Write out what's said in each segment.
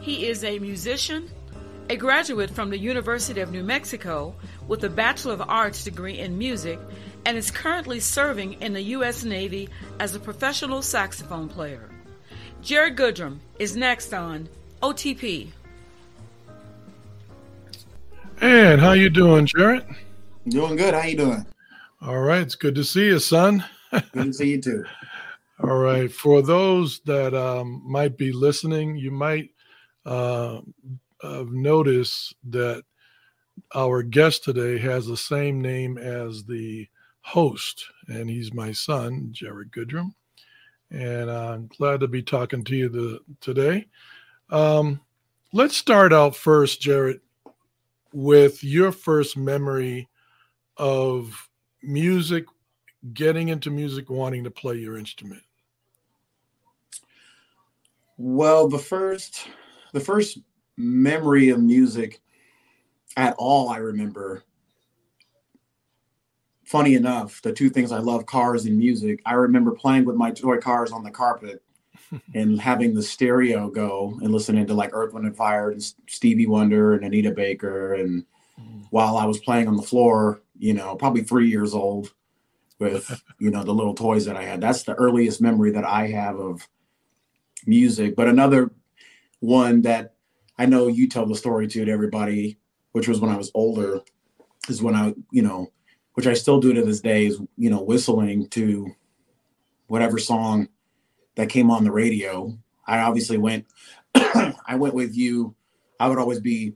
He is a musician, a graduate from the University of New Mexico with a Bachelor of Arts degree in music, and is currently serving in the U.S. Navy as a professional saxophone player. Jared Goodrum is next on OTP. And how you doing, Jared? Doing good. How you doing? All right. It's good to see you, son. good to see you too. All right. For those that um, might be listening, you might uh, have noticed that our guest today has the same name as the host, and he's my son, Jared Goodrum. And I'm glad to be talking to you the, today. Um, let's start out first, Jared, with your first memory of music, getting into music, wanting to play your instrument. Well, the first the first memory of music at all I remember funny enough, the two things I love cars and music. I remember playing with my toy cars on the carpet and having the stereo go and listening to like Earth, Wind and Fire and Stevie Wonder and Anita Baker. And mm. while I was playing on the floor, you know, probably three years old with, you know, the little toys that I had. That's the earliest memory that I have of music. But another one that I know you tell the story to to everybody, which was when I was older, is when I, you know, which I still do to this day, is you know, whistling to whatever song that came on the radio. I obviously went I went with you. I would always be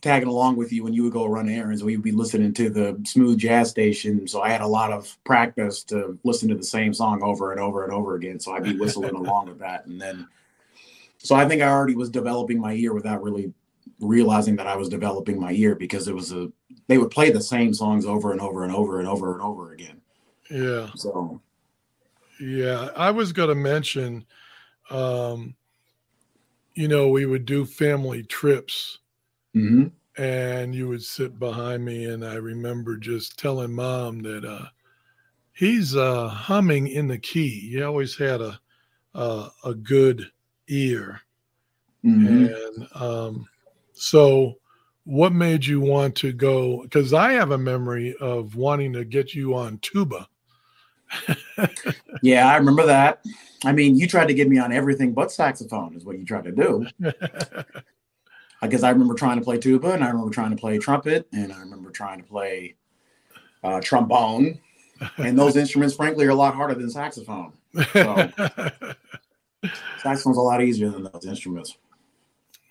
tagging along with you when you would go run errands. We would be listening to the smooth jazz station. So I had a lot of practice to listen to the same song over and over and over again. So I'd be whistling along with that. And then so I think I already was developing my ear without really realizing that I was developing my ear because it was a they would play the same songs over and over and over and over and over again. Yeah. So yeah, I was going to mention um you know, we would do family trips. Mm-hmm. And you would sit behind me and I remember just telling mom that uh he's uh humming in the key. He always had a uh, a good ear. Mm-hmm. And um so, what made you want to go? Because I have a memory of wanting to get you on tuba. yeah, I remember that. I mean, you tried to get me on everything but saxophone, is what you tried to do. I guess I remember trying to play tuba, and I remember trying to play trumpet, and I remember trying to play uh, trombone. And those instruments, frankly, are a lot harder than saxophone. So, saxophone's a lot easier than those instruments.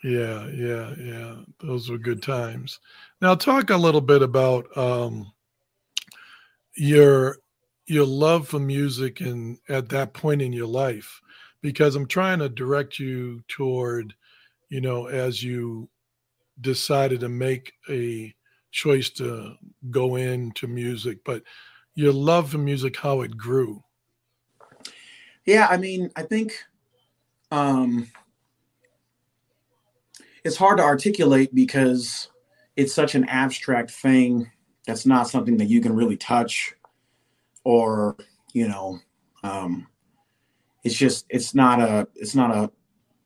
Yeah, yeah, yeah. Those were good times. Now, talk a little bit about um, your your love for music and at that point in your life, because I'm trying to direct you toward, you know, as you decided to make a choice to go into music, but your love for music, how it grew. Yeah, I mean, I think um, it's hard to articulate because it's such an abstract thing that's not something that you can really touch or you know um, it's just it's not a it's not a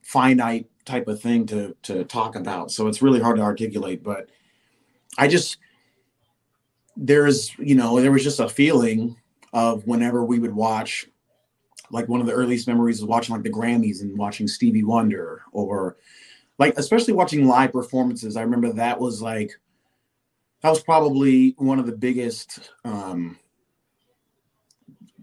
finite type of thing to to talk about. So it's really hard to articulate but i just there's you know there was just a feeling of whenever we would watch like one of the earliest memories is watching like the grammys and watching stevie wonder or like especially watching live performances. I remember that was like that was probably one of the biggest um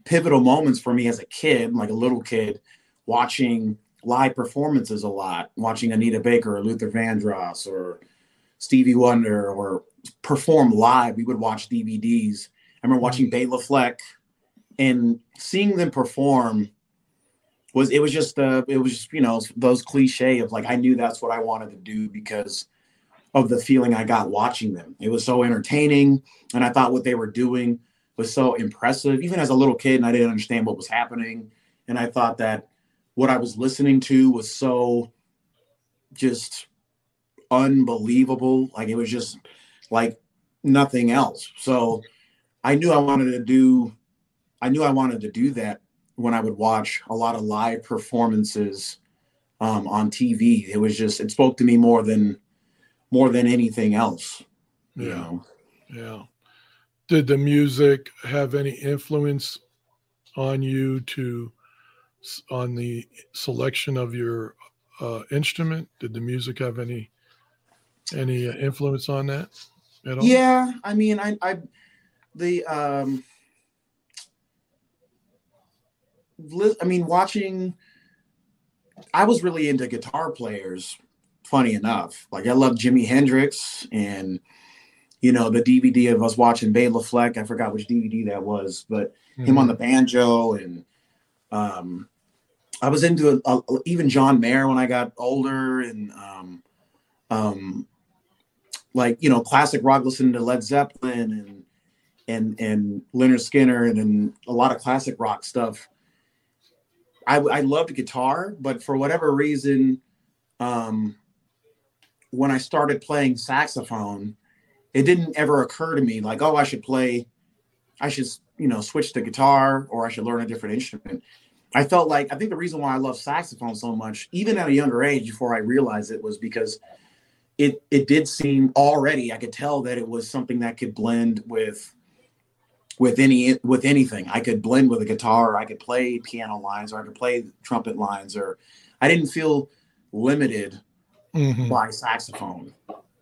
pivotal moments for me as a kid like a little kid watching live performances a lot watching anita baker or luther vandross or stevie wonder or perform live. We would watch dvds i remember watching mm-hmm. Bela Fleck and seeing them perform was it was just uh it was just you know those cliche of like I knew that's what I wanted to do because of the feeling I got watching them. It was so entertaining and I thought what they were doing was so impressive even as a little kid and I didn't understand what was happening and I thought that what I was listening to was so just unbelievable like it was just like nothing else. So I knew I wanted to do I knew I wanted to do that when I would watch a lot of live performances um, on TV. It was just it spoke to me more than more than anything else. You Yeah. know? Yeah. Did the music have any influence on you to on the selection of your uh, instrument? Did the music have any any uh, influence on that at all? Yeah, I mean, I, I, the, um, I mean, watching, I was really into guitar players. Funny enough, like I love Jimi Hendrix, and you know the DVD of us watching Bela Fleck. I forgot which DVD that was, but him on the banjo, and um, I was into a, a- even John Mayer when I got older, and um, um, like you know classic rock listening to led zeppelin and and and Lynyrd Skynyrd and, and a lot of classic rock stuff i i loved guitar but for whatever reason um when i started playing saxophone it didn't ever occur to me like oh i should play i should you know switch to guitar or i should learn a different instrument. I felt like i think the reason why i love saxophone so much even at a younger age before i realized it was because it it did seem already i could tell that it was something that could blend with with any with anything i could blend with a guitar or i could play piano lines or i could play trumpet lines or i didn't feel limited Mhm. by saxophone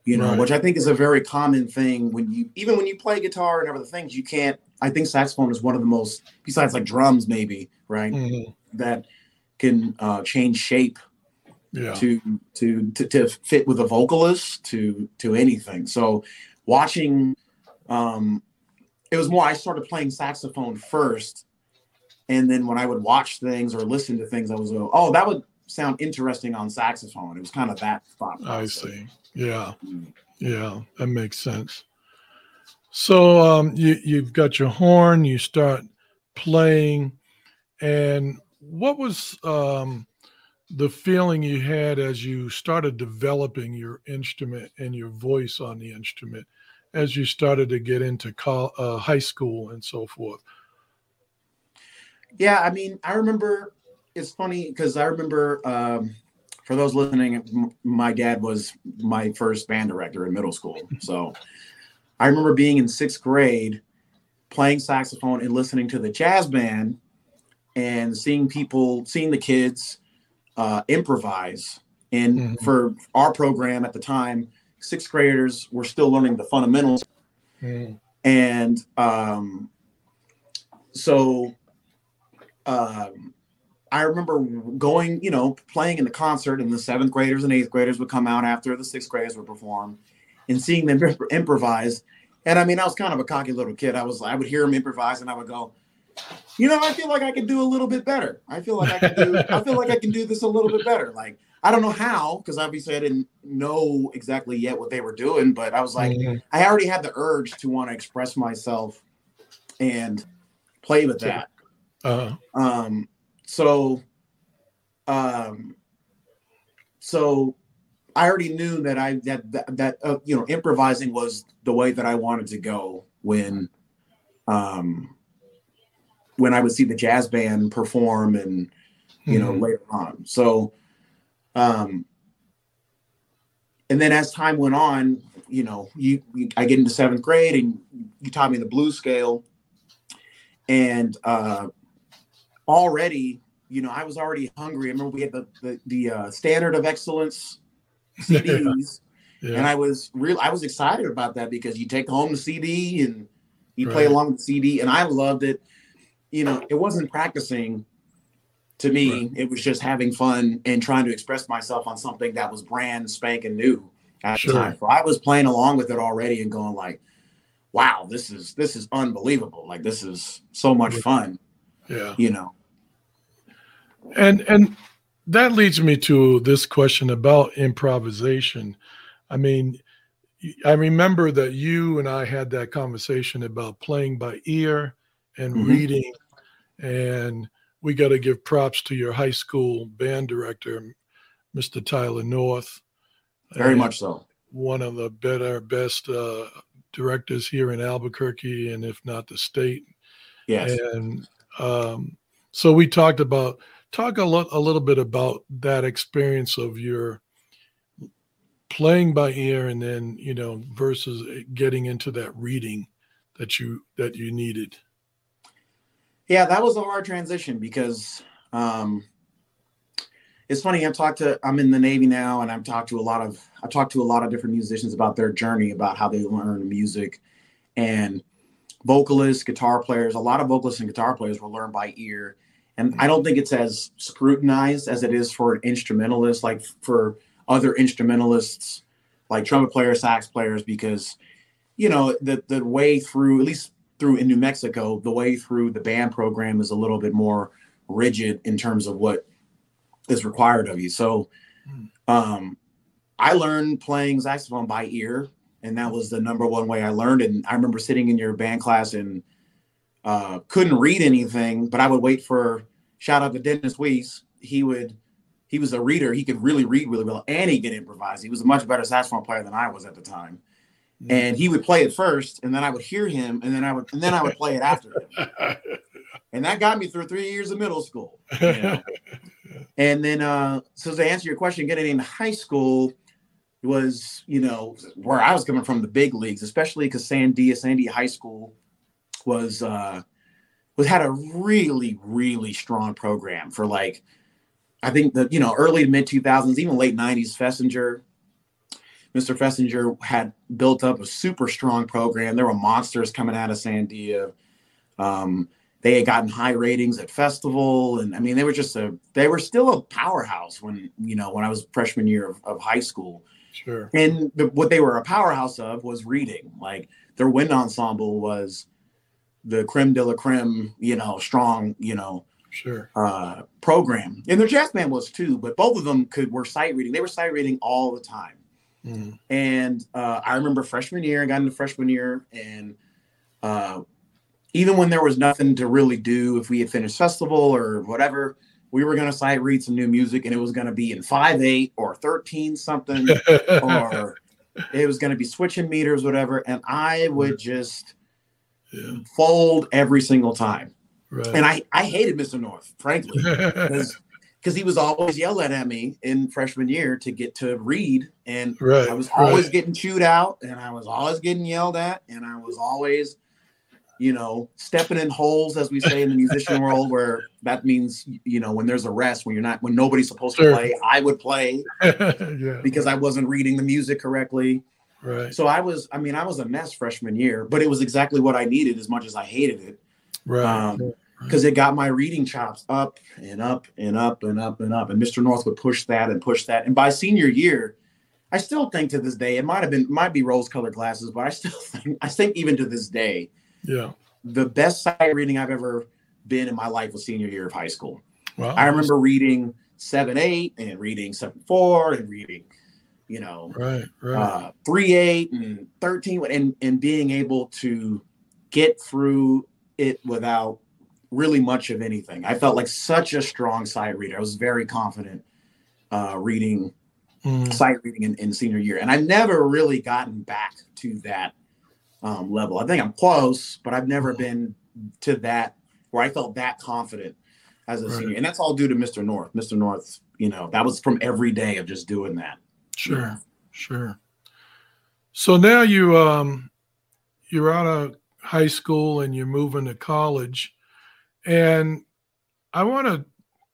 you know Right. which i think is a very common thing when you even when you play guitar and other things you can't i think saxophone is one of the most besides like drums maybe right Mhm. that can uh, change shape Yeah. to, to to to fit with a vocalist to to anything. So watching um it was more I started playing saxophone first and then when I would watch things or listen to things I was uh, oh that would sound interesting on saxophone. It was kind of that thought. I see. Yeah. Mm. Yeah, that makes sense. So um, you you've got your horn. You start playing, and what was um, the feeling you had as you started developing your instrument and your voice on the instrument, as you started to get into col- uh, high school and so forth? Yeah, I mean, I remember it's funny because I remember um, for those listening, m- my dad was my first band director in middle school. So I remember being in sixth grade playing saxophone and listening to the jazz band and seeing people, seeing the kids uh, improvise. And Mhm. for our program at the time, sixth graders were still learning the fundamentals Mm, and um, so um, I remember going, you know, playing in the concert, and the seventh graders and eighth graders would come out after the sixth graders would perform, and seeing them imp- improvise. And I mean, I was kind of a cocky little kid. I was, I would hear them improvise, and I would go, you know, I feel like I could do a little bit better. I feel like I can do, I feel like I can do this a little bit better. Like I don't know how, because obviously I didn't know exactly yet what they were doing, but I was like. mhm. I already had the urge to want to express myself and play with that. Uh, Um, so, um, so I already knew that I that that, that uh, you know improvising was the way that I wanted to go when, um, when I would see the jazz band perform and you know mhm. later on. So, um, and then as time went on, you know, you, you I get into seventh grade and you taught me the blues scale, and uh, already, you know, I was already hungry. I remember we had the the, the uh, standard of excellence CDs, yeah. and I was real. I was excited about that because you take home the CD and you play along with the CD, and I loved it. You know, it wasn't practicing to me. Right. It was just having fun and trying to express myself on something that was brand spanking new at Sure. the time. So I was playing along with it already and going like, "Wow, this is this is unbelievable! Like this is so much fun." yeah. You know. And and that leads me to this question about improvisation. I mean, I remember that you and I had that conversation about playing by ear and Mhm. reading, and we got to give props to your high school band director, Mr. Tyler North. Very and much so. one of the better, best uh, directors here in Albuquerque, and if not the state. Yes. And um, so we talked about talk a, lot, a little bit about that experience of your playing by ear and then you know versus getting into that reading that you that you needed yeah that was a hard transition because um it's funny i've talked to i'm in the navy now and i've talked to a lot of i've talked to a lot of different musicians about their journey about how they learn music. And vocalists guitar players a lot of vocalists and guitar players will learn by ear. And i don't think it's as scrutinized as it is for an instrumentalist like for other instrumentalists like trumpet players, sax players, because you know the the way through at least through in New Mexico, the way through the band program is a little bit more rigid in terms of what is required of you. So hmm. um, I learned playing saxophone by ear, and that was the number one way I learned. And I remember sitting in your band class and uh, couldn't read anything, but I would wait for shout out to Dennis Weiss. He would he was a reader. He could really read really well, and he could improvise. He was a much better saxophone player than I was at the time. Mm-hmm. And he would play it first, and then I would hear him, and then I would, and then I would play it after him. and that got me through three years of middle school. You know? and then, uh, so to answer your question, getting into high school was, you know, where I was coming from, the big leagues, especially because Sandia, Sandia High School was uh, was had a really, really strong program for like I think the you know early to mid 2000s, even late 90s, Fessinger, Mr. Fessinger had built up a super strong program. There were monsters coming out of Sandia. Um, they had gotten high ratings at festival, and I mean they were just a they were still a powerhouse when you know when I was freshman year of, of high school. Sure. And the, what they were a powerhouse of was reading. Like their wind ensemble was the creme de la creme, you know, strong, you know, sure uh, program, and their jazz band was too. But both of them could were sight reading. They were sight reading all the time. Mm. And uh, I remember freshman year, I got into freshman year, and uh, even when there was nothing to really do, if we had finished festival or whatever, we were going to sight read some new music, and it was going to be in five eight or thirteen something, or it was going to be switching meters, whatever. And I would just yeah. fold every single time. Right. And I, I hated Mr. North, frankly, because he was always yelling at me in freshman year to get to read. And right. I was always right. getting chewed out and I was always getting yelled at. And I was always, you know, stepping in holes, as we say in the musician world, where that means, you know, when there's a rest, when you're not, when nobody's supposed sure. to play, I would play yeah. because I wasn't reading the music correctly. Right. So I was, I mean, I was a mess freshman year, but it was exactly what I needed as much as I hated it. Right. Um, because it got my reading chops up and up and up and up and up. And Mr. North would push that and push that. And by senior year, I still think to this day, it might have been might be rose colored glasses, but I still think I think even to this day, yeah, the best sight reading I've ever been in my life was senior year of high school. Wow. I remember reading seven eight and reading seven four and reading, you know, right, right, uh, three eight and thirteen and and being able to get through it without really much of anything. I felt like such a strong sight reader. I was very confident uh, reading mm. sight reading in, in, senior year, and I've never really gotten back to that um, level. I think I'm close, but I've never mm. been to that where I felt that confident as a right. senior, and that's all due to Mr. North. Mr. North, you know, that was from every day of just doing that. Sure, yeah. sure. So now you um you're out of high school and you're moving to college and I want to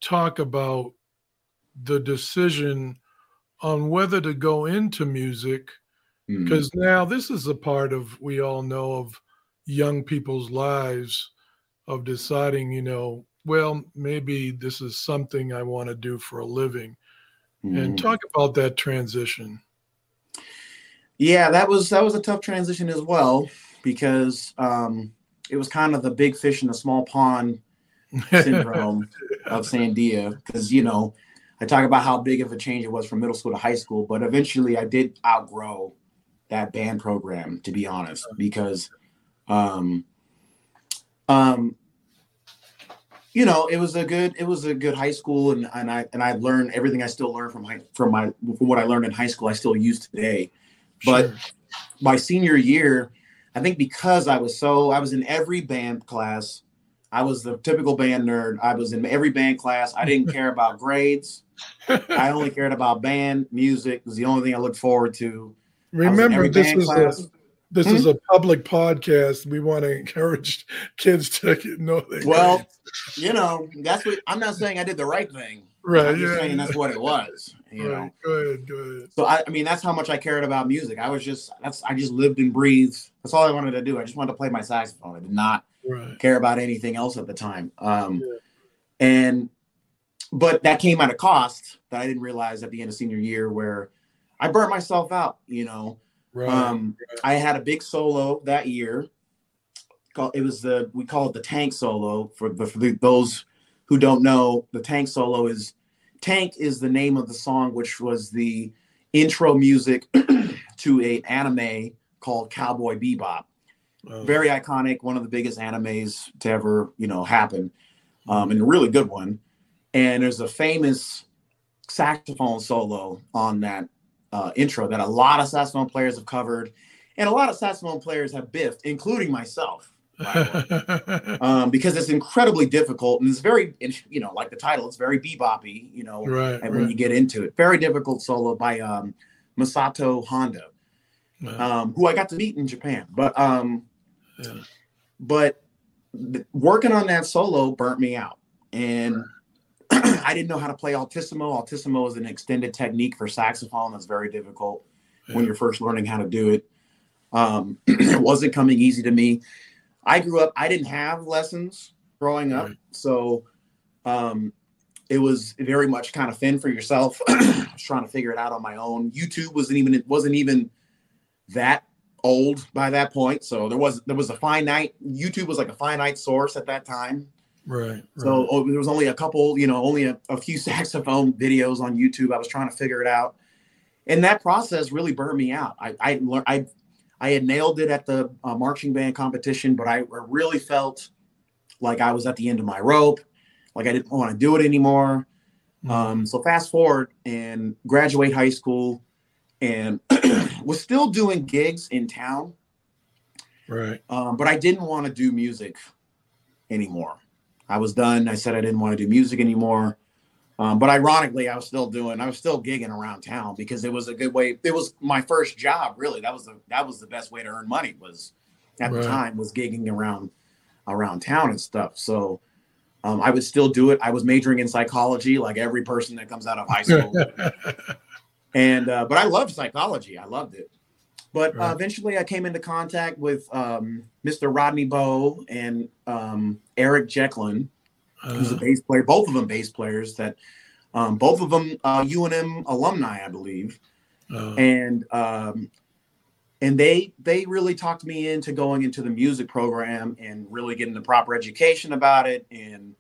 talk about the decision on whether to go into music because mm-hmm. now this is a part of we all know of young people's lives of deciding you know well maybe this is something i want to do for a living mm-hmm. and talk about that transition yeah that was that was a tough transition as well because um it was kind of the big fish in a small pond syndrome of Sandia because you know I talk about how big of a change it was from middle school to high school, but eventually I did outgrow that band program to be honest because um um you know it was a good it was a good high school and and I and I learned everything I still learned from high from my from what I learned in high school I still use today but sure. my senior year I think because I was so I was in every band class. I was the typical band nerd. I was in every band class. I didn't care about grades. I only cared about band music. It was the only thing I looked forward to. Remember, this is a, this hmm? is a public podcast. We want to encourage kids to know. Their well, you know, that's what I'm not saying. I did the right thing. Right. I'm yeah. saying that's what it was. You right. know. Good. Good. So I, I mean, that's how much I cared about music. I was just that's I just lived and breathed. That's all I wanted to do. I just wanted to play my saxophone. I did not right. care about anything else at the time. Um, yeah. and but that came at a cost that I didn't realize at the end of senior year, where I burnt myself out. You know. Right. Um, right. I had a big solo that year. It was the we call it the tank solo for the, for the those who don't know, the Tank solo is Tank is the name of the song, which was the intro music to a anime called Cowboy Bebop. Oh. Very iconic, one of the biggest animes to ever, you know, happen, um, and a really good one. And there's a famous saxophone solo on that uh, intro that a lot of saxophone players have covered, and a lot of saxophone players have biffed, including myself. um, because it's incredibly difficult and it's very, you know, like the title, it's very beboppy, you know, right, and right. when you get into it, very difficult solo by um, Masato Honda, um, who I got to meet in Japan. But um, yeah. but working on that solo burnt me out, and I didn't know how to play altissimo. Altissimo is an extended technique for saxophone that's very difficult yeah. when you're first learning how to do it. Um, it wasn't coming easy to me. I grew up, I didn't have lessons growing up. Right. So um, it was very much kind of fend for yourself. I was trying to figure it out on my own. YouTube wasn't even, it wasn't even that old by that point. So there was, there was a finite, YouTube was like a finite source at that time. Right. right. So oh, there was only a couple, you know, only a, a few saxophone videos on YouTube. I was trying to figure it out. And that process really burned me out. I, I learned, I I had nailed it at the uh, marching band competition, but I really felt like I was at the end of my rope, like I didn't want to do it anymore. Mm-hmm. Um, so fast forward and graduate high school, and was still doing gigs in town. Right. Um, but I didn't want to do music anymore. I was done. I said I didn't want to do music anymore. Um, but ironically, I was still doing, I was still gigging around town because it was a good way. It was my first job, really. That was the that was the best way to earn money. Was at right. the time was gigging around around town and stuff. So um, I would still do it. I was majoring in psychology, like every person that comes out of high school. and uh, but I loved psychology. I loved it. But uh, right. uh, eventually, I came into contact with um, Mr. Rodney Bowe and um, Eric Jecklin, uh, who's a bass player. Both of them bass players. That um, both of them uh, UNM alumni, I believe. Uh, and um, and they they really talked me into going into the music program and really getting the proper education about it and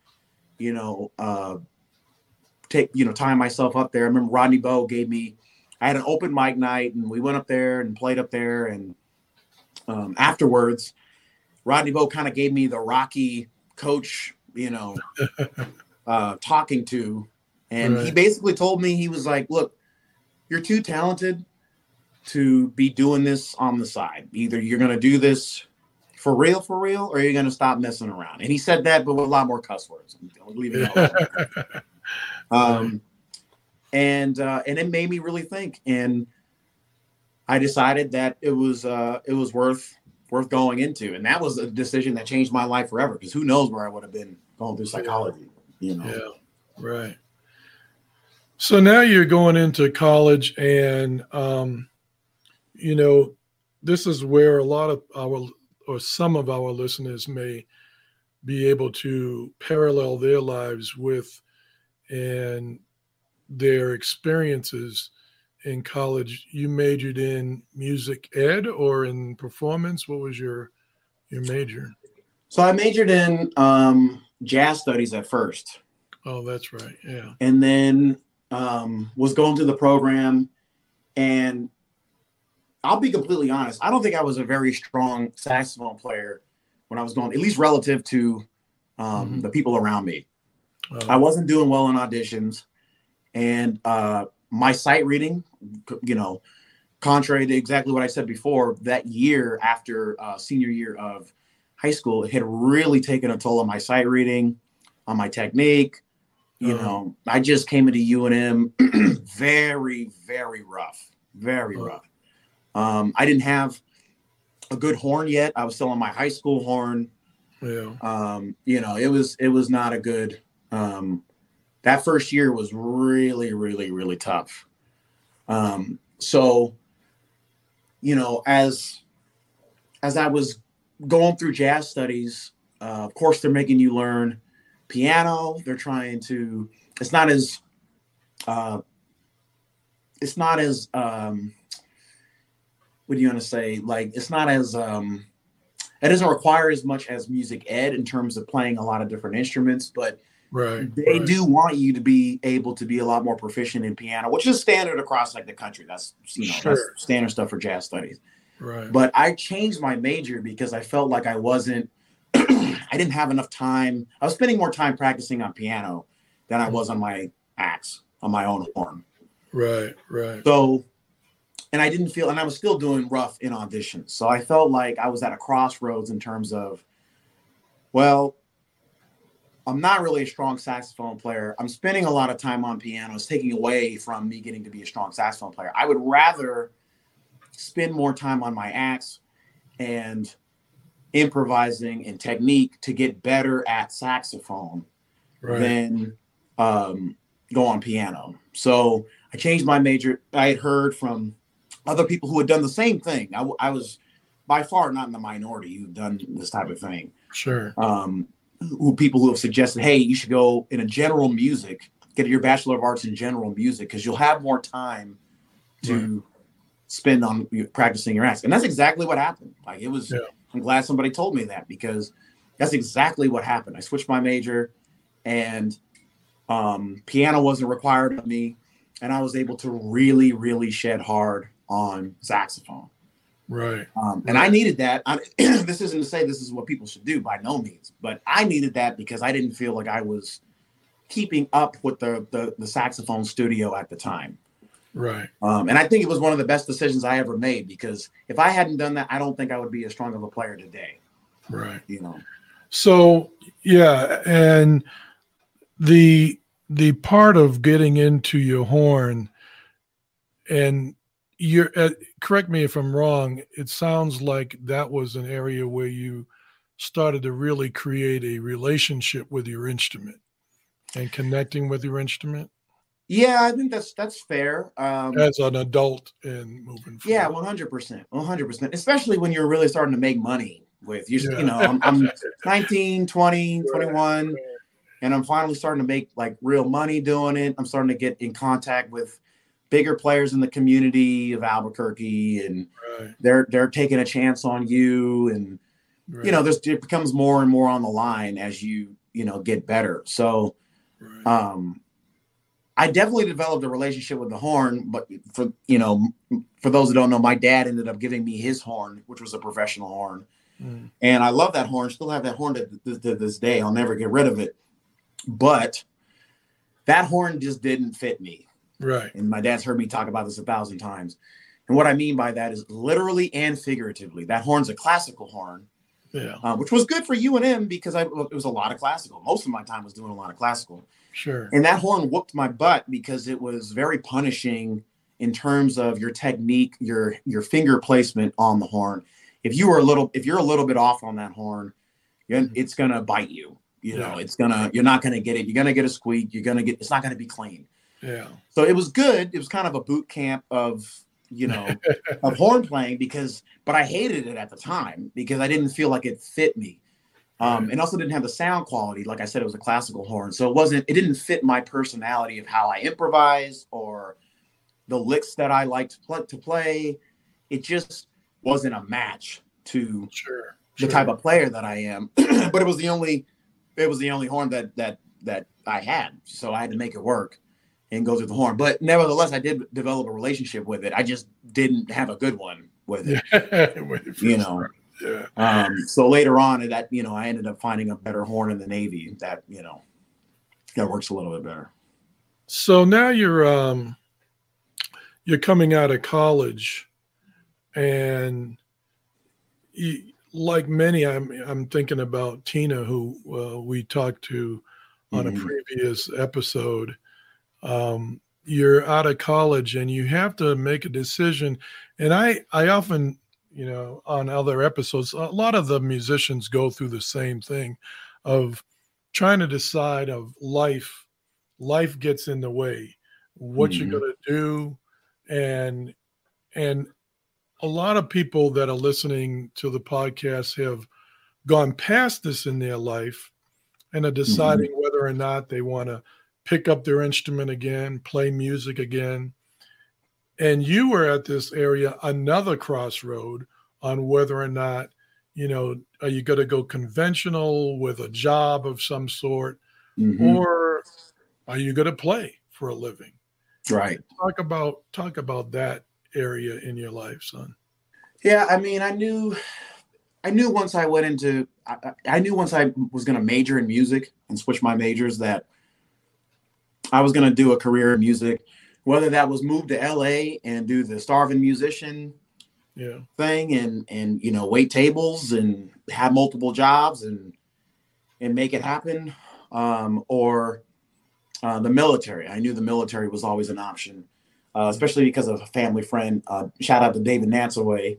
you know uh, take you know tying myself up there. I remember Rodney Bowe gave me I had an open mic night and we went up there and played up there and um, afterwards Rodney Bowe kind of gave me the Rocky coach you know, uh, talking to. And right. he basically told me, he was like, look, you're too talented to be doing this on the side. Either you're going to do this for real, for real, or you're going to stop messing around. And he said that, but with a lot more cuss words. I'll leave it um, and uh, and it made me really think. And I decided that it was uh, it was worth worth going into. And that was a decision that changed my life forever because who knows where I would have been going through psychology, you know? Yeah, right. So now you're going into college, and, um, you know, this is where a lot of our, or some of our listeners may be able to parallel their lives with and their experiences in college, you majored in music ed or in performance. What was your your major? So I majored in um, jazz studies at first. Oh, that's right. Yeah. And then um, was going through the program, and I'll be completely honest. I don't think I was a very strong saxophone player when I was going, at least relative to um, mm-hmm. the people around me. Oh. I wasn't doing well in auditions, and uh, my sight reading, you know, contrary to exactly what I said before, that year after uh, senior year of high school, it had really taken a toll on my sight reading, on my technique. You Uh-huh. know, I just came into UNM very, very rough, very Uh-huh. rough. Um, I didn't have a good horn yet. I was still on my high school horn. Yeah. Um, you know, it was it was not a good. Um, that first year was really, really, really tough. Um, so, you know, as as I was going through jazz studies, uh, of course, they're making you learn piano. They're trying to. It's not as. Uh, it's not as. Um, what do you want to say? Like, it's not as. Um, it doesn't require as much as music ed in terms of playing a lot of different instruments, but Right. they right. do want you to be able to be a lot more proficient in piano, which is standard across like the country. That's you know Sure. that's standard stuff for jazz studies. Right. But I changed my major because I felt like I wasn't I didn't have enough time. I was spending more time practicing on piano than I was on my axe, on my own horn. right. Right. So and I didn't feel and I was still doing rough in auditions. So I felt like I was at a crossroads in terms of well, I'm not really a strong saxophone player. I'm spending a lot of time on piano. It's taking away from me getting to be a strong saxophone player. I would rather spend more time on my axe and improvising and technique to get better at saxophone Right. than um, go on piano. So I changed my major. I had heard from other people who had done the same thing. I was by far not in the minority who've done this type of thing Sure. um, who people who have suggested, hey, you should go in a general music, get your bachelor of arts in general music because you'll have more time to spend on practicing your act. And that's exactly what happened. Like it was. Yeah. I'm glad somebody told me that because that's exactly what happened. I switched my major, and um, piano wasn't required of me, and I was able to really, really shed hard on saxophone. Right. Um, and I needed that. I, this isn't to say this is what people should do by no means, but I needed that because I didn't feel like I was keeping up with the the, the saxophone studio at the time. Right. Um, and I think it was one of the best decisions I ever made because if I hadn't done that, I don't think I would be as strong of a player today. Right. You know. So yeah, and the the part of getting into your horn, and you're uh, correct me if I'm wrong. It sounds like that was an area where you started to really create a relationship with your instrument and connecting with your instrument Yeah, I think that's that's fair. Um, as an adult and moving forward. yeah, one hundred percent, one hundred percent. Especially when you're really starting to make money with you. Yeah. You know, I'm, I'm 19, 20, 21. and I'm finally starting to make like real money doing it. I'm starting to get in contact with bigger players in the community of Albuquerque, and Right. they're they're taking a chance on you, and right, you know, there's it becomes more and more on the line as you you know get better. So, right. um, I definitely developed a relationship with the horn, but for you know, for those that don't know, my dad ended up giving me his horn, which was a professional horn. Mm. And I love that horn. Still have that horn to, to, to this day. I'll never get rid of it. But that horn just didn't fit me. Right. And my dad's heard me talk about this a thousand times. And what I mean by that is literally and figuratively. That horn's a classical horn, Yeah. uh, which was good for UNM because I, it was a lot of classical. Most of my time was doing a lot of classical. Sure. And that horn whooped my butt because it was very punishing in terms of your technique, your your finger placement on the horn. If you were a little, if you're a little bit off on that horn, Mhm. it's gonna bite you. You know, it's gonna, you're not gonna get it. You're gonna get a squeak. You're gonna get, it's not gonna be clean. Yeah. So it was good. It was kind of a boot camp of, you know, of horn playing because, but I hated it at the time because I didn't feel like it fit me. Um, and also didn't have the sound quality. Like I said, it was a classical horn. So it wasn't, it didn't fit my personality of how I improvise or the licks that I liked to play, to play. It just wasn't a match to Sure. the type of player that I am. but it was the only, it was the only horn that, that, that I had. So I had to make it work and go through the horn. But nevertheless, I did develop a relationship with it. I just didn't have a good one with it. You know. Yeah. Um, so later on, that you know, I ended up finding a better horn in the Navy that you know that works a little bit better. So now you're um you're coming out of college and you, like many, I'm I'm thinking about Tina, who uh, we talked to on mm-hmm. a previous episode. Um, you're out of college and you have to make a decision, and I I often you know on other episodes a lot of the musicians go through the same thing of trying to decide of life life gets in the way what mm-hmm. you're going to do and and a lot of people that are listening to the podcast have gone past this in their life and are mm-hmm. deciding mm-hmm. whether or not they want to pick up their instrument again, play music again. And you were at this area, another crossroad on whether or not, you know, are you going to go conventional with a job of some sort, mm-hmm. or are you going to play for a living? Right. Talk about talk about that area in your life, son? Yeah, I mean, I knew, I knew once I went into, I, I knew once I was going to major in music and switch my majors that I was going to do a career in music, whether that was move to LA and do the starving musician yeah. thing and and you know wait tables and have multiple jobs and and make it happen, um, or uh, the military. I knew the military was always an option uh, especially because of a family friend. Uh, shout out to David Nansaway.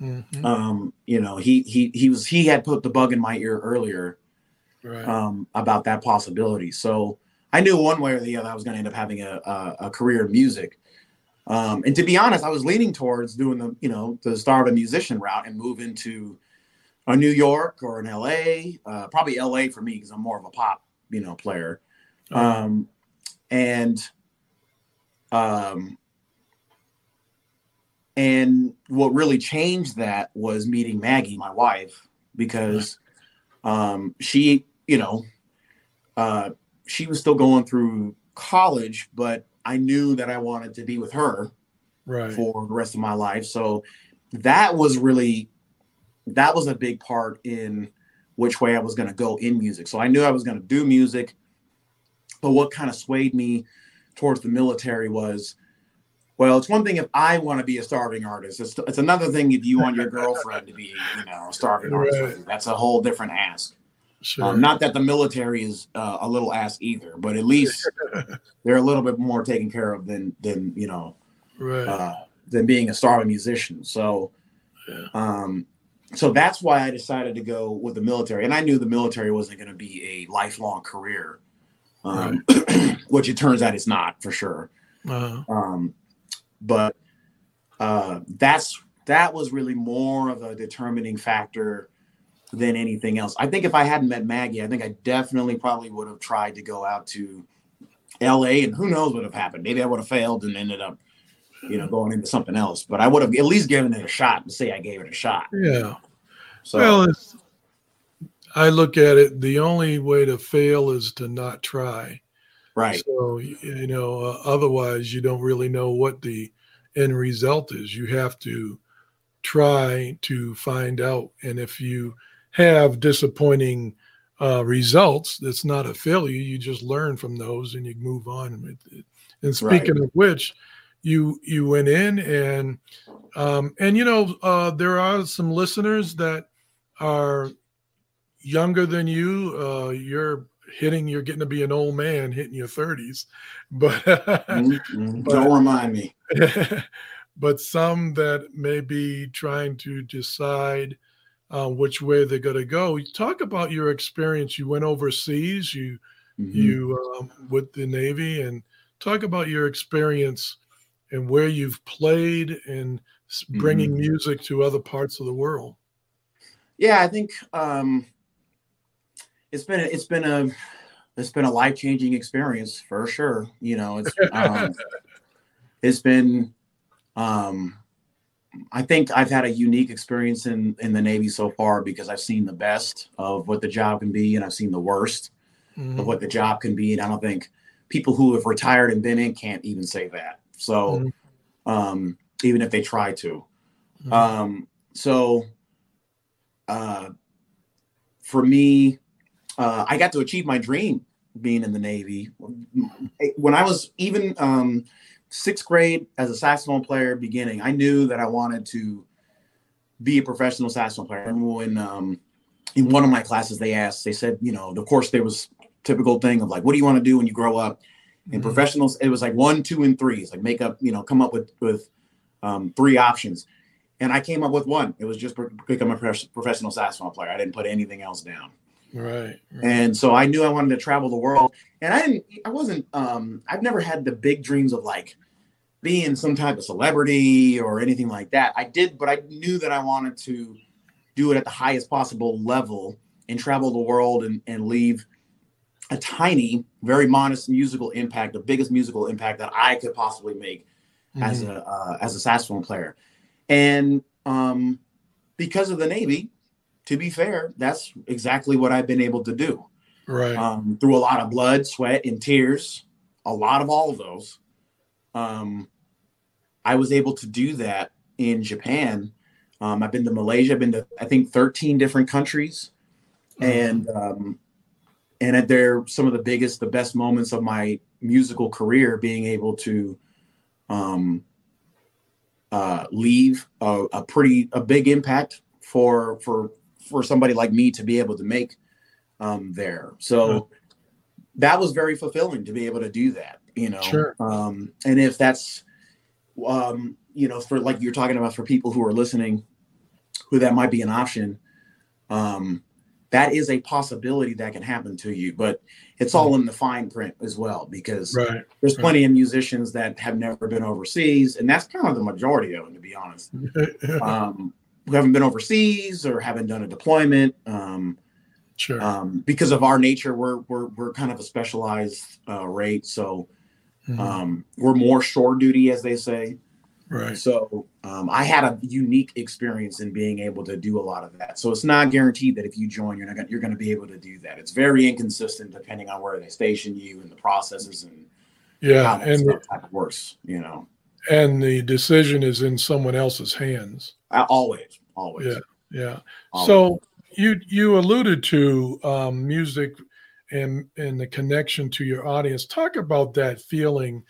Mm-hmm. Um, you know, he he he was he had put the bug in my ear earlier right. um, about that possibility. So I knew one way or the other I was going to end up having a, a, a career in music. Um, and to be honest, I was leaning towards doing the you know the star of a musician route and move into a New York or an LA, uh, probably LA for me because I'm more of a pop you know player. Um, and um, and what really changed that was meeting Maggie, my wife, because um, she, you know, uh, she was still going through college, but I knew that I wanted to be with her right. for the rest of my life. So that was really that was a big part in which way I was going to go in music. So I knew I was going to do music, but what kind of swayed me towards the military was well, it's one thing if I want to be a starving artist. It's, it's another thing if you want your girlfriend to be, you know, a starving right. artist. That's a whole different ask. Sure. Um, not that the military is uh, a little ass either, but at least they're a little bit more taken care of than than you know, right. uh, than being a starving musician. So, yeah. um, so that's why I decided to go with the military, and I knew the military wasn't going to be a lifelong career um, right. which it turns out it's not for sure. Uh-huh. Um, but uh, that's that was really more of a determining factor than anything else. I think if I hadn't met Maggie, I think I definitely probably would have tried to go out to L.A. and who knows what would have happened. Maybe I would have failed and ended up, you know, going into something else. But I would have at least given it a shot and say I gave it a shot. Yeah. So, well, I look at it, the only way to fail is to not try. Right. So, you know, uh, otherwise, you don't really know what the end result is. You have to try to find out. And if you have disappointing uh, results, that's not a failure. You just learn from those and you move on. And speaking right. of which, you you went in and um, and you know uh, there are some listeners that are younger than you. Uh, you're hitting. You're getting to be an old man, hitting your thirties. But, mm-hmm. but don't remind me. but some that may be trying to decide uh, which way they're going to go. Talk about your experience. You went overseas. You mm-hmm. you um, with the Navy, and talk about your experience and where you've played and bringing mm-hmm. music to other parts of the world. Yeah, I think um, it's been it's been a it's been a life changing experience for sure. You know, it's um, it's been um, I think I've had a unique experience in in the Navy so far because I've seen the best of what the job can be and I've seen the worst mm-hmm. of what the job can be, and I don't think people who have retired and been in can't even say that. So mm-hmm. um, even if they try to, mm-hmm. um, so uh, for me, uh, I got to achieve my dream being in the Navy. When I was even um, sixth grade as a saxophone player beginning, I knew that I wanted to be a professional saxophone player. I remember when um, in one of my classes they asked, they said, you know, of course there was typical thing of like, what do you want to do when you grow up? In mm-hmm. professionals, it was like one, two, and three. It's like make up, you know, come up with with um, three options. And I came up with one. It was just become a professional saxophone player. I didn't put anything else down. Right, right, And so I knew I wanted to travel the world. And I didn't, I wasn't, um, I've never had the big dreams of like being some type of celebrity or anything like that. I did, but I knew that I wanted to do it at the highest possible level and travel the world and, and leave a tiny, very modest musical impact, the biggest musical impact that I could possibly make mm-hmm. as a uh, as a saxophone player. And um, because of the Navy, to be fair, that's exactly what I've been able to do. Right. Um, through a lot of blood, sweat, and tears, a lot of all of those um, I was able to do that in Japan. Um, I've been to Malaysia. I've been to I think 13 different countries, mm-hmm. and um, and they're some of the biggest, the best moments of my musical career. Being able to um, uh, leave a, a pretty a big impact for for for somebody like me to be able to make um, there. So mm-hmm. that was very fulfilling to be able to do that you know sure. um and if that's um you know for like you're talking about for people who are listening who that might be an option um that is a possibility that can happen to you but it's all in the fine print as well because right. there's plenty of musicians that have never been overseas and that's kind of the majority of them to be honest um who haven't been overseas or haven't done a deployment um Sure. Um, because of our nature, we're we're we're kind of a specialized uh, rate, so Mm-hmm. Um, we're more shore duty, as they say. Right. So um, I had a unique experience in being able to do a lot of that. So it's not guaranteed that if you join, you're not gonna, you're going to be able to do that. It's very inconsistent depending on where they station you and the processes and yeah, and the, works. You know. And the decision is in someone else's hands. Always, always. Yeah, yeah. Always. So you you alluded to um, music and and the connection to your audience talk about that feeling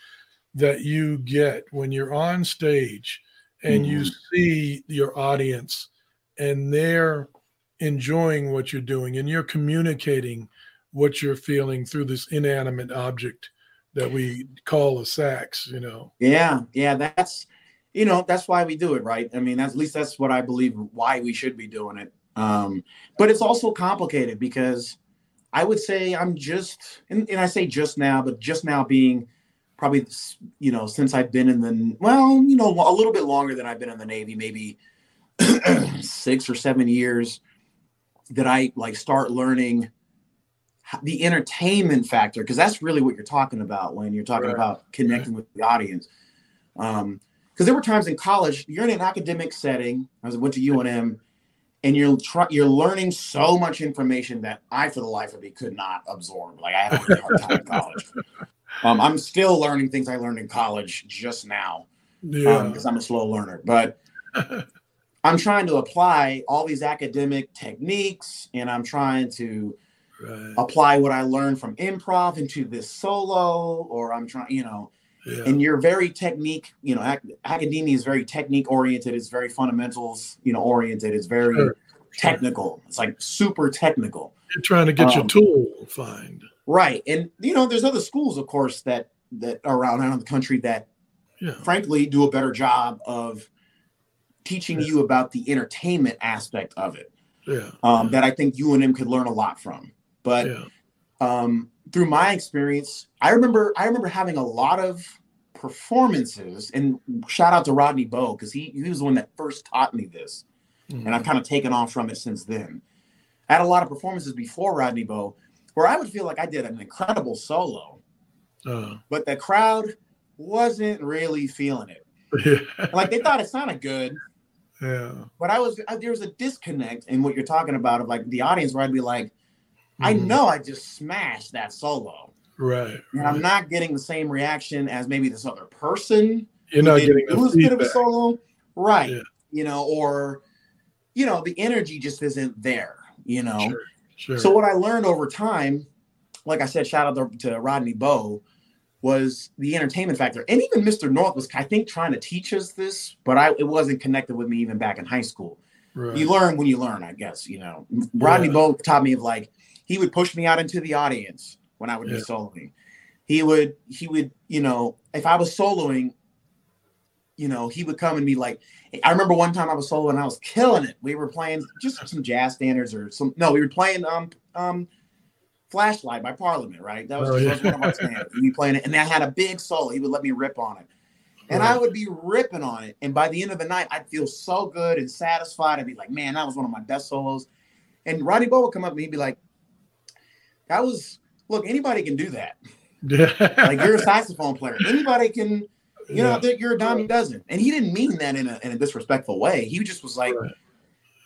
that you get when you're on stage and mm-hmm. you see your audience and they're enjoying what you're doing and you're communicating what you're feeling through this inanimate object that we call a sax you know yeah yeah that's you know that's why we do it right i mean at least that's what i believe why we should be doing it um but it's also complicated because I would say I'm just, and, and I say just now, but just now being probably, you know, since I've been in the, well, you know, a little bit longer than I've been in the Navy, maybe six or seven years, that I like start learning the entertainment factor, because that's really what you're talking about when you're talking right. about connecting with the audience. Um, because there were times in college, you're in an academic setting. I went to UNM and you're try, you're learning so much information that I, for the life of me, could not absorb. Like I had a really hard time in college. Um, I'm still learning things I learned in college just now yeah. because um, I'm a slow learner. But I'm trying to apply all these academic techniques, and I'm trying to right. apply what I learned from improv into this solo, or I'm trying, you know. Yeah. And you're very technique, you know, ac- academia is very technique oriented. It's very fundamentals, you know, oriented. It's very sure. technical. It's like super technical. You're trying to get um, your tool find. Right. And, you know, there's other schools, of course, that, that are around, around the country that yeah. frankly do a better job of teaching yeah. you about the entertainment aspect of it. Yeah. Um, that I think UNM could learn a lot from. But, um, through my experience, I remember I remember having a lot of performances, and shout out to Rodney Bowe because he he was the one that first taught me this, mm-hmm. and I've kind of taken off from it since then. I had a lot of performances before Rodney Bowe where I would feel like I did an incredible solo, uh, but the crowd wasn't really feeling it. Yeah. like they thought it sounded good. Yeah. But I was I, there was a disconnect in what you're talking about of like the audience where I'd be like, I mm-hmm. know I just smashed that solo. Right. And right. I'm not getting the same reaction as maybe this other person. You're not getting it was bit of a solo. Right. Yeah. You know, or you know, the energy just isn't there, you know. Sure. Sure. So what I learned over time, like I said, shout out to, to Rodney Bowe, was the entertainment factor. And even Mr. North was, I think, trying to teach us this, but I it wasn't connected with me even back in high school. right. you learn when you learn, I guess. You know, Rodney yeah. Bowe taught me of like he would push me out into the audience when I would yeah. be soloing. He would he would you know if I was soloing, you know he would come and be like. I remember one time I was soloing and I was killing it. We were playing just some jazz standards or some. No, we were playing um um Flashlight by Parliament, right? That was, oh, yeah. one of our standards. We playing it, and I had a big solo. He would let me rip on it. And right. I would be ripping on it. And by the end of the night, I'd feel so good and satisfied. I'd be like, man, that was one of my best solos. And Rodney Bowe would come up and he'd be like, that was, look, anybody can do that. like you're a saxophone player. Anybody can, you yeah. know, you're a dime a dozen. And he didn't mean that in a, in a disrespectful way. He just was like, right.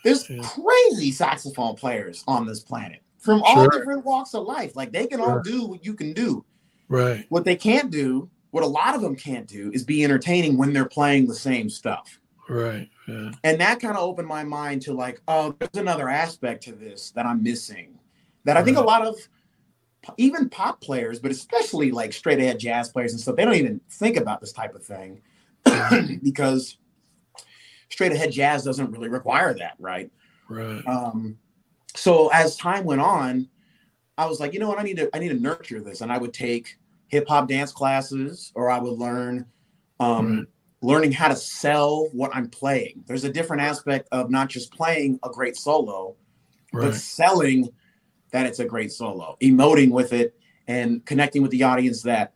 there's yeah. crazy saxophone players on this planet from all different walks of life. Like they can sure. all do what you can do. Right. What they can't do what a lot of them can't do is be entertaining when they're playing the same stuff. Right. Yeah. And that kind of opened my mind to like, oh, there's another aspect to this that I'm missing. That I think a lot of even pop players, but especially like straight ahead jazz players and stuff, they don't even think about this type of thing because straight ahead jazz doesn't really require that, right? Right. Um, so as time went on, I was like, you know what, I need to I need to nurture this, and I would take hip hop dance classes, or I would learn um, right. learning how to sell what I'm playing. There's a different aspect of not just playing a great solo, right. but selling that it's a great solo, emoting with it, and connecting with the audience that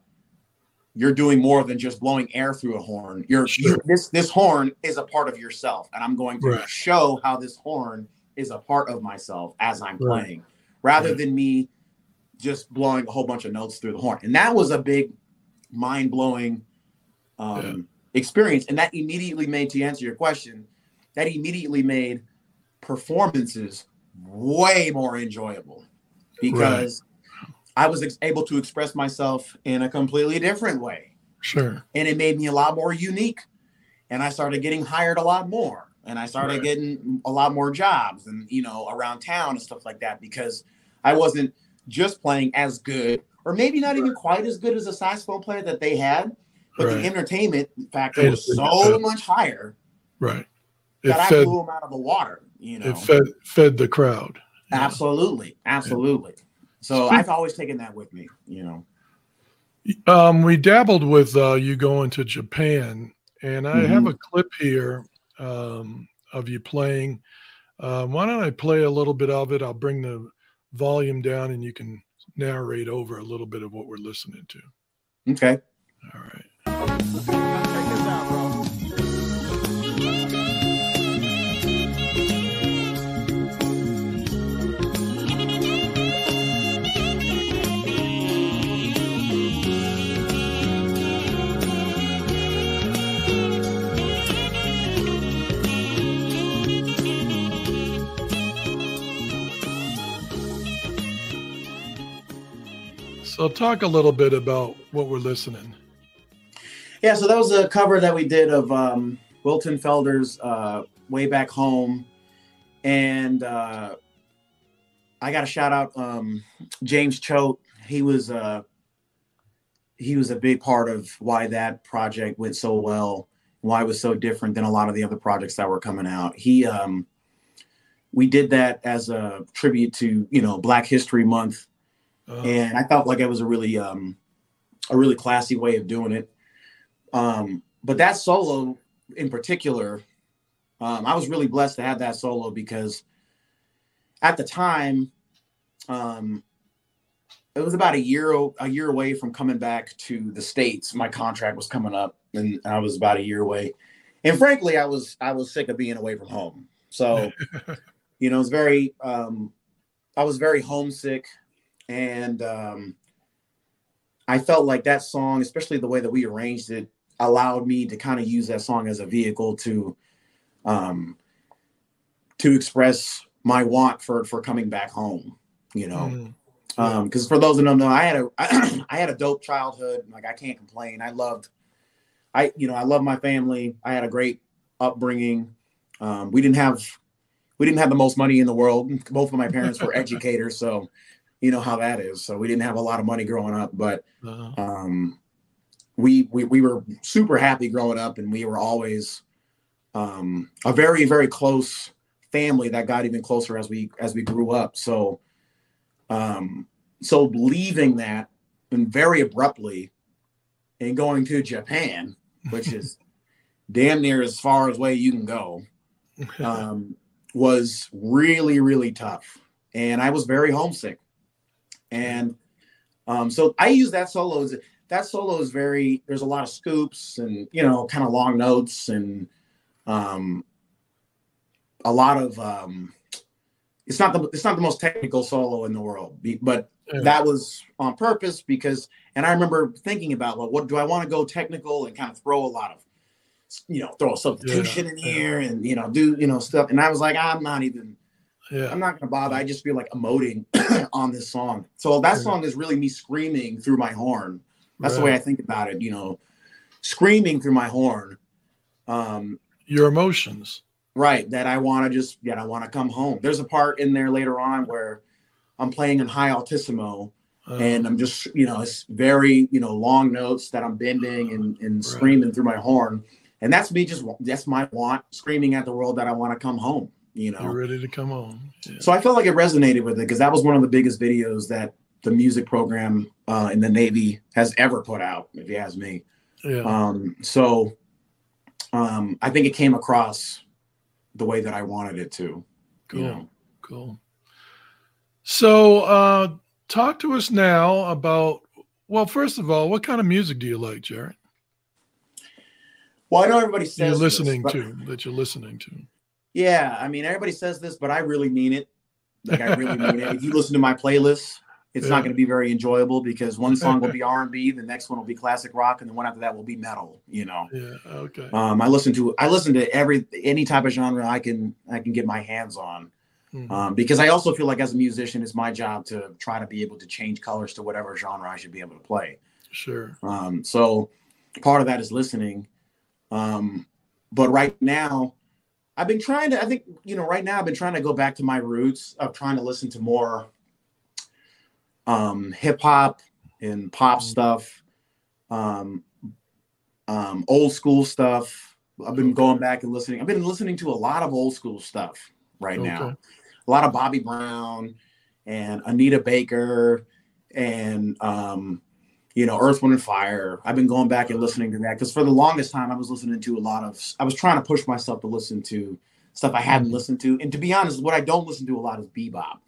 you're doing more than just blowing air through a horn. You're sure. this this horn is a part of yourself, and I'm going to right. show how this horn is a part of myself as I'm playing, rather than me just blowing a whole bunch of notes through the horn. And that was a big mind blowing um, yeah. experience. And that immediately made, to answer your question, that immediately made performances way more enjoyable because right. I was ex- able to express myself in a completely different way. Sure. And it made me a lot more unique. And I started getting hired a lot more. And I started right. getting a lot more jobs and, you know, around town and stuff like that because I wasn't just playing as good, or maybe not even quite as good as a saxophone player that they had, but right. the entertainment factor was so much higher. Right. It that I blew them out of the water. You know, it fed fed the crowd. Absolutely, absolutely. Yeah. So I've always taken that with me. You know. Um, we dabbled with uh, you going to Japan, and I mm-hmm. have a clip here um, of you playing. Uh, why don't I play a little bit of it? I'll bring the volume down and you can narrate over a little bit of what we're listening to. Okay. All right. So, talk a little bit about what we're listening. Yeah, so that was a cover that we did of um, Wilton Felder's uh, "Way Back Home," and uh, I got a shout out um, James Choate. He was uh, he was a big part of why that project went so well, why it was so different than a lot of the other projects that were coming out. He um, we did that as a tribute to you know Black History Month uh, and I felt like it was a really um, a really classy way of doing it. Um, but that solo in particular, um, I was really blessed to have that solo because at the time, um, it was about a year a year away from coming back to the states. My contract was coming up, and I was about a year away. And frankly, I was I was sick of being away from home. So, you know, it's very um, I was very homesick and um, I felt like that song, especially the way that we arranged it, allowed me to kind of use that song as a vehicle to um, to express my want for for coming back home. You know, because mm-hmm. um, for those that don't know, I had a I had a dope childhood. Like I can't complain. I loved, I you know, I love my family. I had a great upbringing. Um, we didn't have we didn't have the most money in the world. Both of my parents were educators, so you know how that is. So we didn't have a lot of money growing up, but uh-huh. um, we, we we were super happy growing up, and we were always um, a very very close family that got even closer as we as we grew up. So, um, so leaving that and very abruptly and going to Japan, which is damn near as far as way you can go, um, was really really tough, and I was very homesick, and um, so I use that solo as that solo is very there's a lot of scoops and you know kind of long notes and um, a lot of um, it's not the it's not the most technical solo in the world, but yeah. that was on purpose because and I remember thinking about like what do I want to go technical and kind of throw a lot of you know throw a substitution yeah. in here and you know do you know stuff and I was like I'm not even yeah. I'm not gonna bother. I just feel like emoting on this song. So that song is really me screaming through my horn. That's right. the way I think about it. You know, screaming through my horn. Um, Your emotions. Right. That I want to just, yeah, I want to come home. There's a part in there later on where I'm playing in high altissimo uh, and I'm just, you know, it's very, you know, long notes that I'm bending and, and right. screaming through my horn. And that's me just, that's my want, screaming at the world that I want to come home, you know. You're ready to come on. Yeah. So I felt like it resonated with it because that was one of the biggest videos that the music program uh, in the Navy has ever put out, if you ask me. Yeah. Um, so um, I think it came across the way that I wanted it to. Cool. You know? Cool. So, uh, talk to us now about. Well, first of all, what kind of music do you like, Jared? Well, I know everybody says you're listening this, to that you're listening to. Yeah, I mean, everybody says this, but I really mean it. Like I really mean it. If you listen to my playlist, it's yeah. not going to be very enjoyable because one song will be R&B, the next one will be classic rock, and the one after that will be metal. You know. Yeah. Okay. Um, I listen to I listen to every any type of genre I can I can get my hands on, mm-hmm. um, because I also feel like as a musician, it's my job to try to be able to change colors to whatever genre I should be able to play. Sure. Um, so part of that is listening, um, but right now. I've been trying to, I think, you know, right now I've been trying to go back to my roots of trying to listen to more um, hip hop and pop mm-hmm. stuff, um, um, old school stuff. I've been going back and listening. I've been listening to a lot of old school stuff right okay. now. A lot of Bobby Brown and Anita Baker and um, you know Earth, Wind and Fire. I've been going back and listening to that because for the longest time I was listening to a lot of. I was trying to push myself to listen to stuff I hadn't mm-hmm. listened to, and to be honest, what I don't listen to a lot is bebop.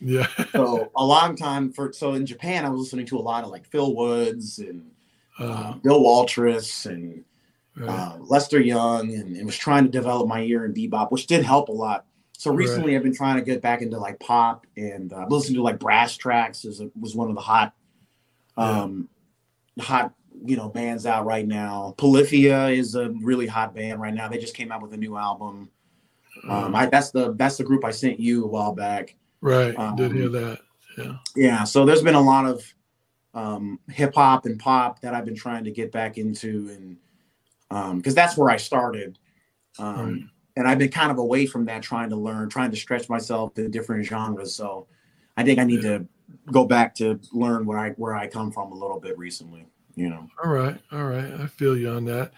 Yeah. so a long time for so in Japan, I was listening to a lot of like Phil Woods and uh, uh, Bill Watrous and right. uh, Lester Young, and, and, was trying to develop my ear in bebop, which did help a lot. So recently, right. I've been trying to get back into like pop and uh, listening to like Brasstracks is a, was one of the hot, um, yeah. Hot you know bands out right now. Polyphia is a really hot band right now. They just came out with a new album. Um, I, that's the that's the group I sent you a while back. Right. Um, Did hear that. Yeah. Yeah. So there's been a lot of um, hip hop and pop that I've been trying to get back into, and um because um, that's where I started. Um, right. And I've been kind of away from that, trying to learn, trying to stretch myself in different genres. So I think I need yeah. to go back to learn where I where I come from a little bit recently. You know. All right. All right. I feel you on that.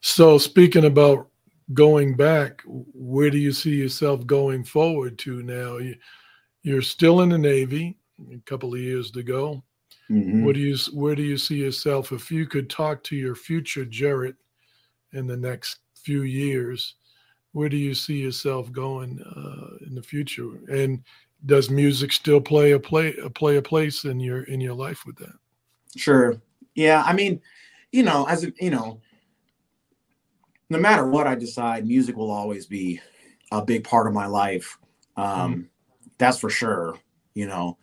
So speaking about going back, where do you see yourself going forward to now? You, you're still in the Navy, a couple of years to go. Mm-hmm. What do you where do you see yourself if you could talk to your future Jared in the next few years? Where do you see yourself going uh, in the future? And does music still play a play a play a place in your in your life with that? Sure. Yeah. I mean, you know, as a, you know, no matter what I decide, music will always be a big part of my life. Um, mm-hmm. That's for sure. You know,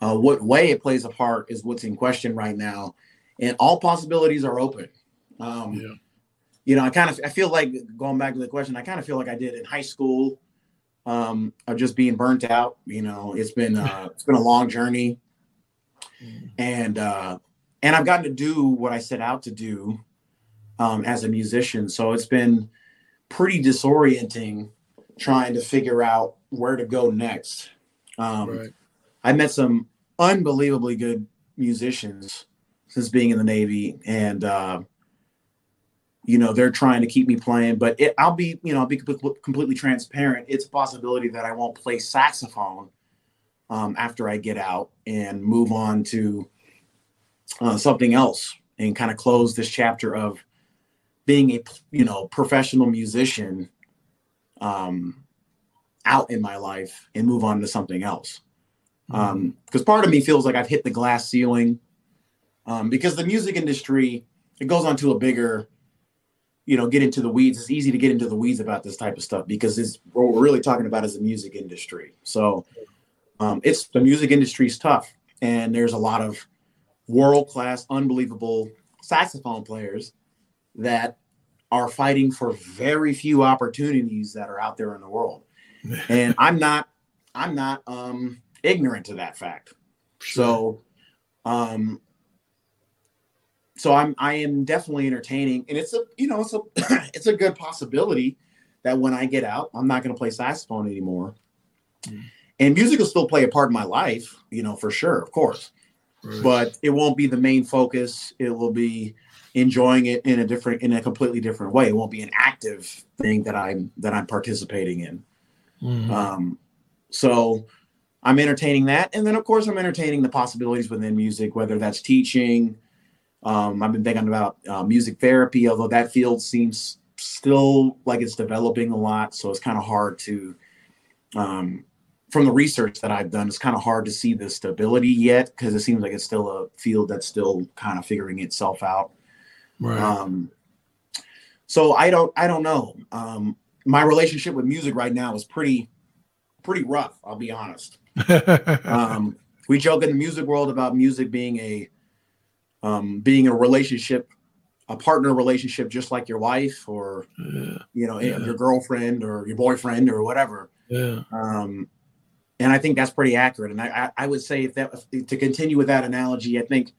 uh, what way it plays a part is what's in question right now, and all possibilities are open. Um, yeah. You know, I kind of I feel like going back to the question, I kind of feel like I did in high school, um, of just being burnt out. You know, it's been uh, it's been a long journey, mm. and uh, and I've gotten to do what I set out to do um, as a musician. So it's been pretty disorienting trying to figure out where to go next. Um, right. I met some unbelievably good musicians since being in the Navy, and uh, you know they're trying to keep me playing but it, i'll be you know i'll be completely transparent. It's a possibility that i won't play saxophone um, after i get out and move on to uh, something else and kind of close this chapter of being a you know professional musician um, out in my life and move on to something else. Because um, part of me feels like i've hit the glass ceiling um, because the music industry it goes on to a bigger you know get into the weeds. It's easy to get into the weeds about this type of stuff because it's what we're really talking about is the music industry. So um, it's the music industry is tough and there's a lot of world class unbelievable saxophone players that are fighting for very few opportunities that are out there in the world. And i'm not i'm not um ignorant to that fact. So um so I'm I am definitely entertaining, and it's a you know it's a it's a good possibility that when I get out, I'm not going to play saxophone anymore, mm. and music will still play a part in my life, you know for sure, of course, right. but it won't be the main focus. It will be enjoying it in a different in a completely different way. It won't be an active thing that I'm that I'm participating in. Mm-hmm. Um, so I'm entertaining that, and then of course I'm entertaining the possibilities within music, whether that's teaching um, I've been thinking about uh, music therapy, although that field seems still like it's developing a lot. So it's kind of hard to, um, from the research that I've done, it's kind of hard to see the stability yet because it seems like it's still a field that's still kind of figuring itself out. Right. Um, so I don't, I don't know. Um, my relationship with music right now is pretty, pretty rough. I'll be honest. um, we joke in the music world about music being a um, being a relationship, a partner relationship, just like your wife or yeah. you know yeah. your girlfriend or your boyfriend or whatever. Yeah. Um, and I think that's pretty accurate. And I, I, would say if that to continue with that analogy, I think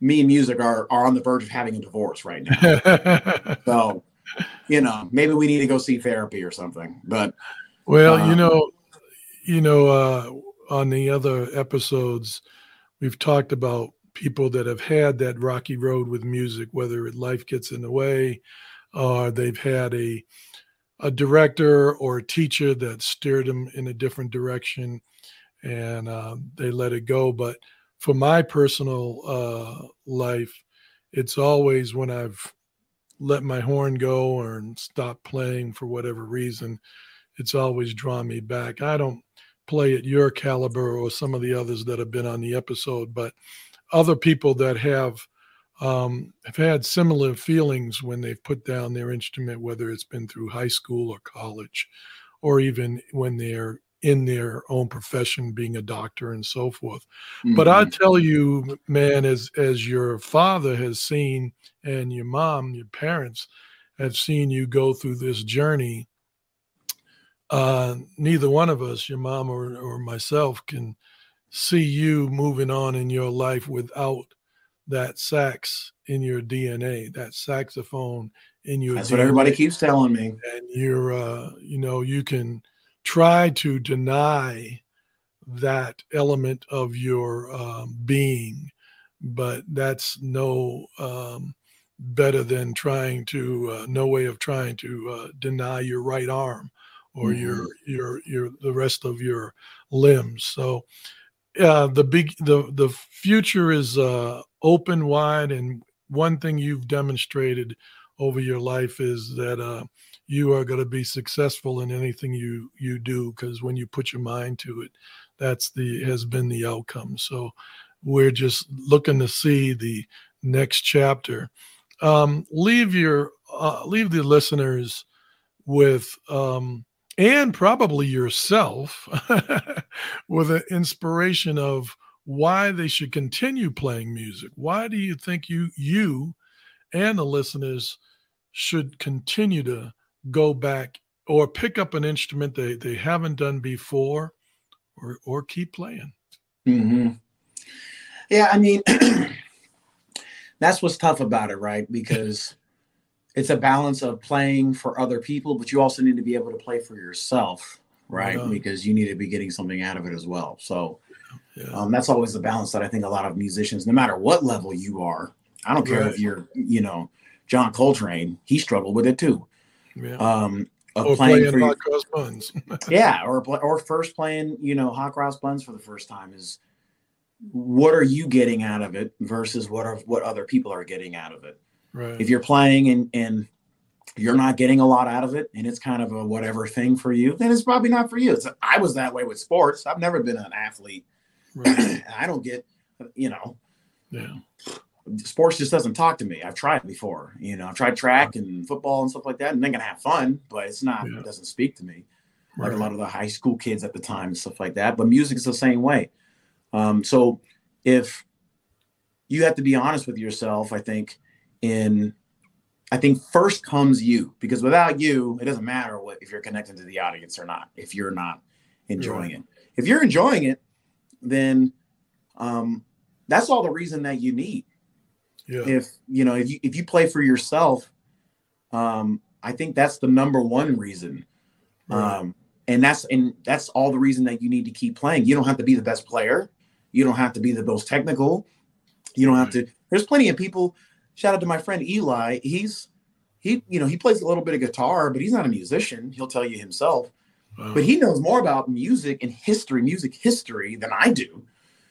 me and music are are on the verge of having a divorce right now. so, you know, maybe we need to go see therapy or something. But well, um, you know, you know, uh, on the other episodes, we've talked about people that have had that rocky road with music, whether life gets in the way, or they've had a a director or a teacher that steered them in a different direction, and uh, they let it go. But for my personal uh, life, it's always when I've let my horn go or stop playing for whatever reason, it's always drawn me back. I don't play at your caliber or some of the others that have been on the episode, but other people that have um, have had similar feelings when they've put down their instrument, whether it's been through high school or college, or even when they're in their own profession, being a doctor and so forth. Mm-hmm. But I tell you, man, as as your father has seen, and your mom, your parents have seen you go through this journey. Uh, neither one of us, your mom or, or myself, can see you moving on in your life without that sax in your DNA, that saxophone in your. That's DNA. what everybody keeps telling me. And you're, uh, you know, you can try to deny that element of your um, being, but that's no um, better than trying to uh, no way of trying to uh, deny your right arm or mm-hmm. your your your the rest of your limbs. So uh, the big the the future is uh, open wide, and one thing you've demonstrated over your life is that uh, you are going to be successful in anything you you do because when you put your mind to it, that's the has been the outcome. So we're just looking to see the next chapter. Um, leave your uh, leave the listeners with um, and probably yourself with an inspiration of why they should continue playing music. Why do you think you you and the listeners should continue to go back or pick up an instrument they, they haven't done before or or keep playing? Mm-hmm. Yeah, I mean that's what's tough about it, right? Because it's a balance of playing for other people, but you also need to be able to play for yourself, right? Yeah. Because you need to be getting something out of it as well. So yeah. um, that's always the balance that I think a lot of musicians, no matter what level you are, I don't care right. if you're, you know, John Coltrane, he struggled with it too. Yeah. Um, of or playing, playing for hot cross buns. yeah, or or first playing, you know, hot cross buns for the first time is what are you getting out of it versus what are what other people are getting out of it. Right. If you're playing and and you're not getting a lot out of it and it's kind of a whatever thing for you, then it's probably not for you. It's, I was that way with sports. I've never been an athlete. right. I don't get, you know, Yeah. sports just doesn't talk to me. I've tried before, you know, I've tried track and football and stuff like that, and they're gonna have fun, but it's not, Yeah. it doesn't speak to me like a lot of the high school kids at the time and stuff like that. But music is the same way. Um, so if you have to be honest with yourself, I think in I think first comes you because without you, it doesn't matter what if you're connected to the audience or not. If you're not enjoying it, if you're enjoying it, then um, that's all the reason that you need. Yeah. if you know if you if you play for yourself um i think that's the number one reason. Um and that's and that's all the reason that you need to keep playing. You don't have to be the best player. You don't have to be the most technical. You don't have to there's plenty of people shout out to my friend eli. He's he you know he plays a little bit of guitar but he's not a musician. He'll tell you himself. Wow. but he knows more about music and history music history than i do.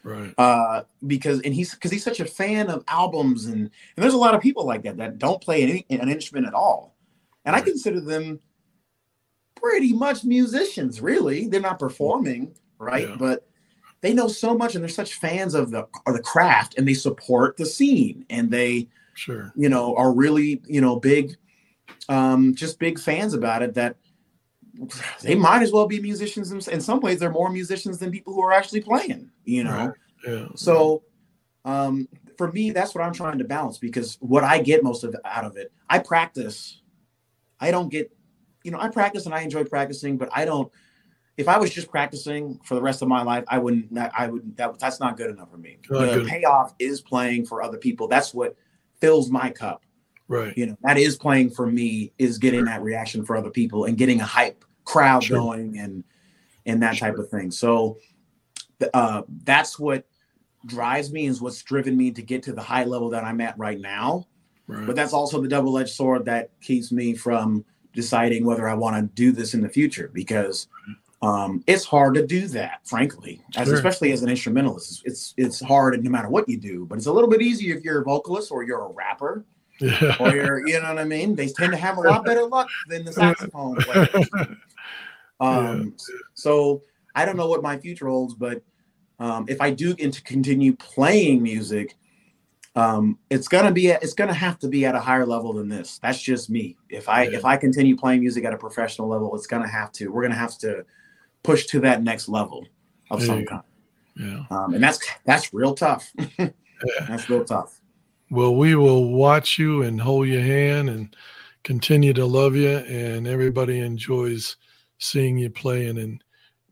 Right. uh because and he's because he's such a fan of albums and and there's a lot of people like that that don't play any, an instrument at all. And i consider them pretty much musicians really. They're not performing right? Yeah. but they know so much and they're such fans of the of the craft and they support the scene and they Sure. you know are really you know big um just big fans about it that they might as well be musicians in, in some ways they're more musicians than people who are actually playing you know Right. Yeah. so um, for me, that's what I'm trying to balance because what I get most of out of it, I practice. I don't get, you know, I practice and I enjoy practicing, but I don't. If I was just practicing for the rest of my life, I wouldn't. I would. That, that's not good enough for me. Not the good. payoff is playing for other people. That's what fills my cup. right. You know, that is playing for me. Is getting that reaction for other people and getting a hype crowd Sure. going and and that type of thing. So uh, that's what drives me is what's driven me to get to the high level that I'm at right now. Right. But that's also the double-edged sword that keeps me from deciding whether I want to do this in the future because um, it's hard to do that, frankly, as Sure. especially as an instrumentalist. It's, it's hard no matter what you do, but it's a little bit easier if you're a vocalist or you're a rapper yeah. or you're, you know what I mean. They tend to have a lot better luck than the saxophone players. Um, so I don't know what my future holds, but um, if I do get to continue playing music, um, it's gonna be it's gonna have to be at a higher level than this. That's just me. If I Yeah. if I continue playing music at a professional level, it's gonna have to. We're gonna have to push to that next level of some kind, yeah. um, and that's that's real tough. that's real tough. Well, we will watch you and hold your hand and continue to love you. And everybody enjoys seeing you playing and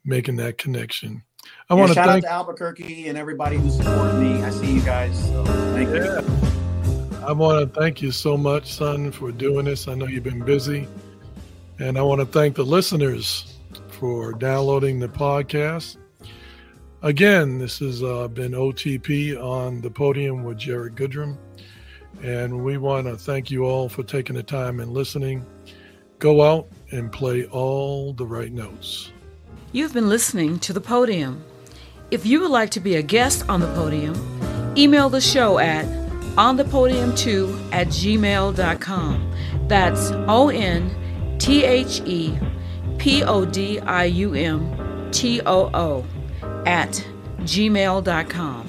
making that connection. I Yeah, want to shout thank. out to Albuquerque and everybody who supported me. I see you guys. So thank you. I want to thank you so much, son, for doing this. I know you've been busy. And I want to thank the listeners for downloading the podcast. Again, this has uh, been OTP on the podium with Jared Goodrum. And we want to thank you all for taking the time and listening. Go out and play all the right notes. You've been listening to The Podium. If you would like to be a guest on The Podium, email the show at onthepodium2 at gmail.com. That's O N T H E P O D I U M T O O at gmail.com.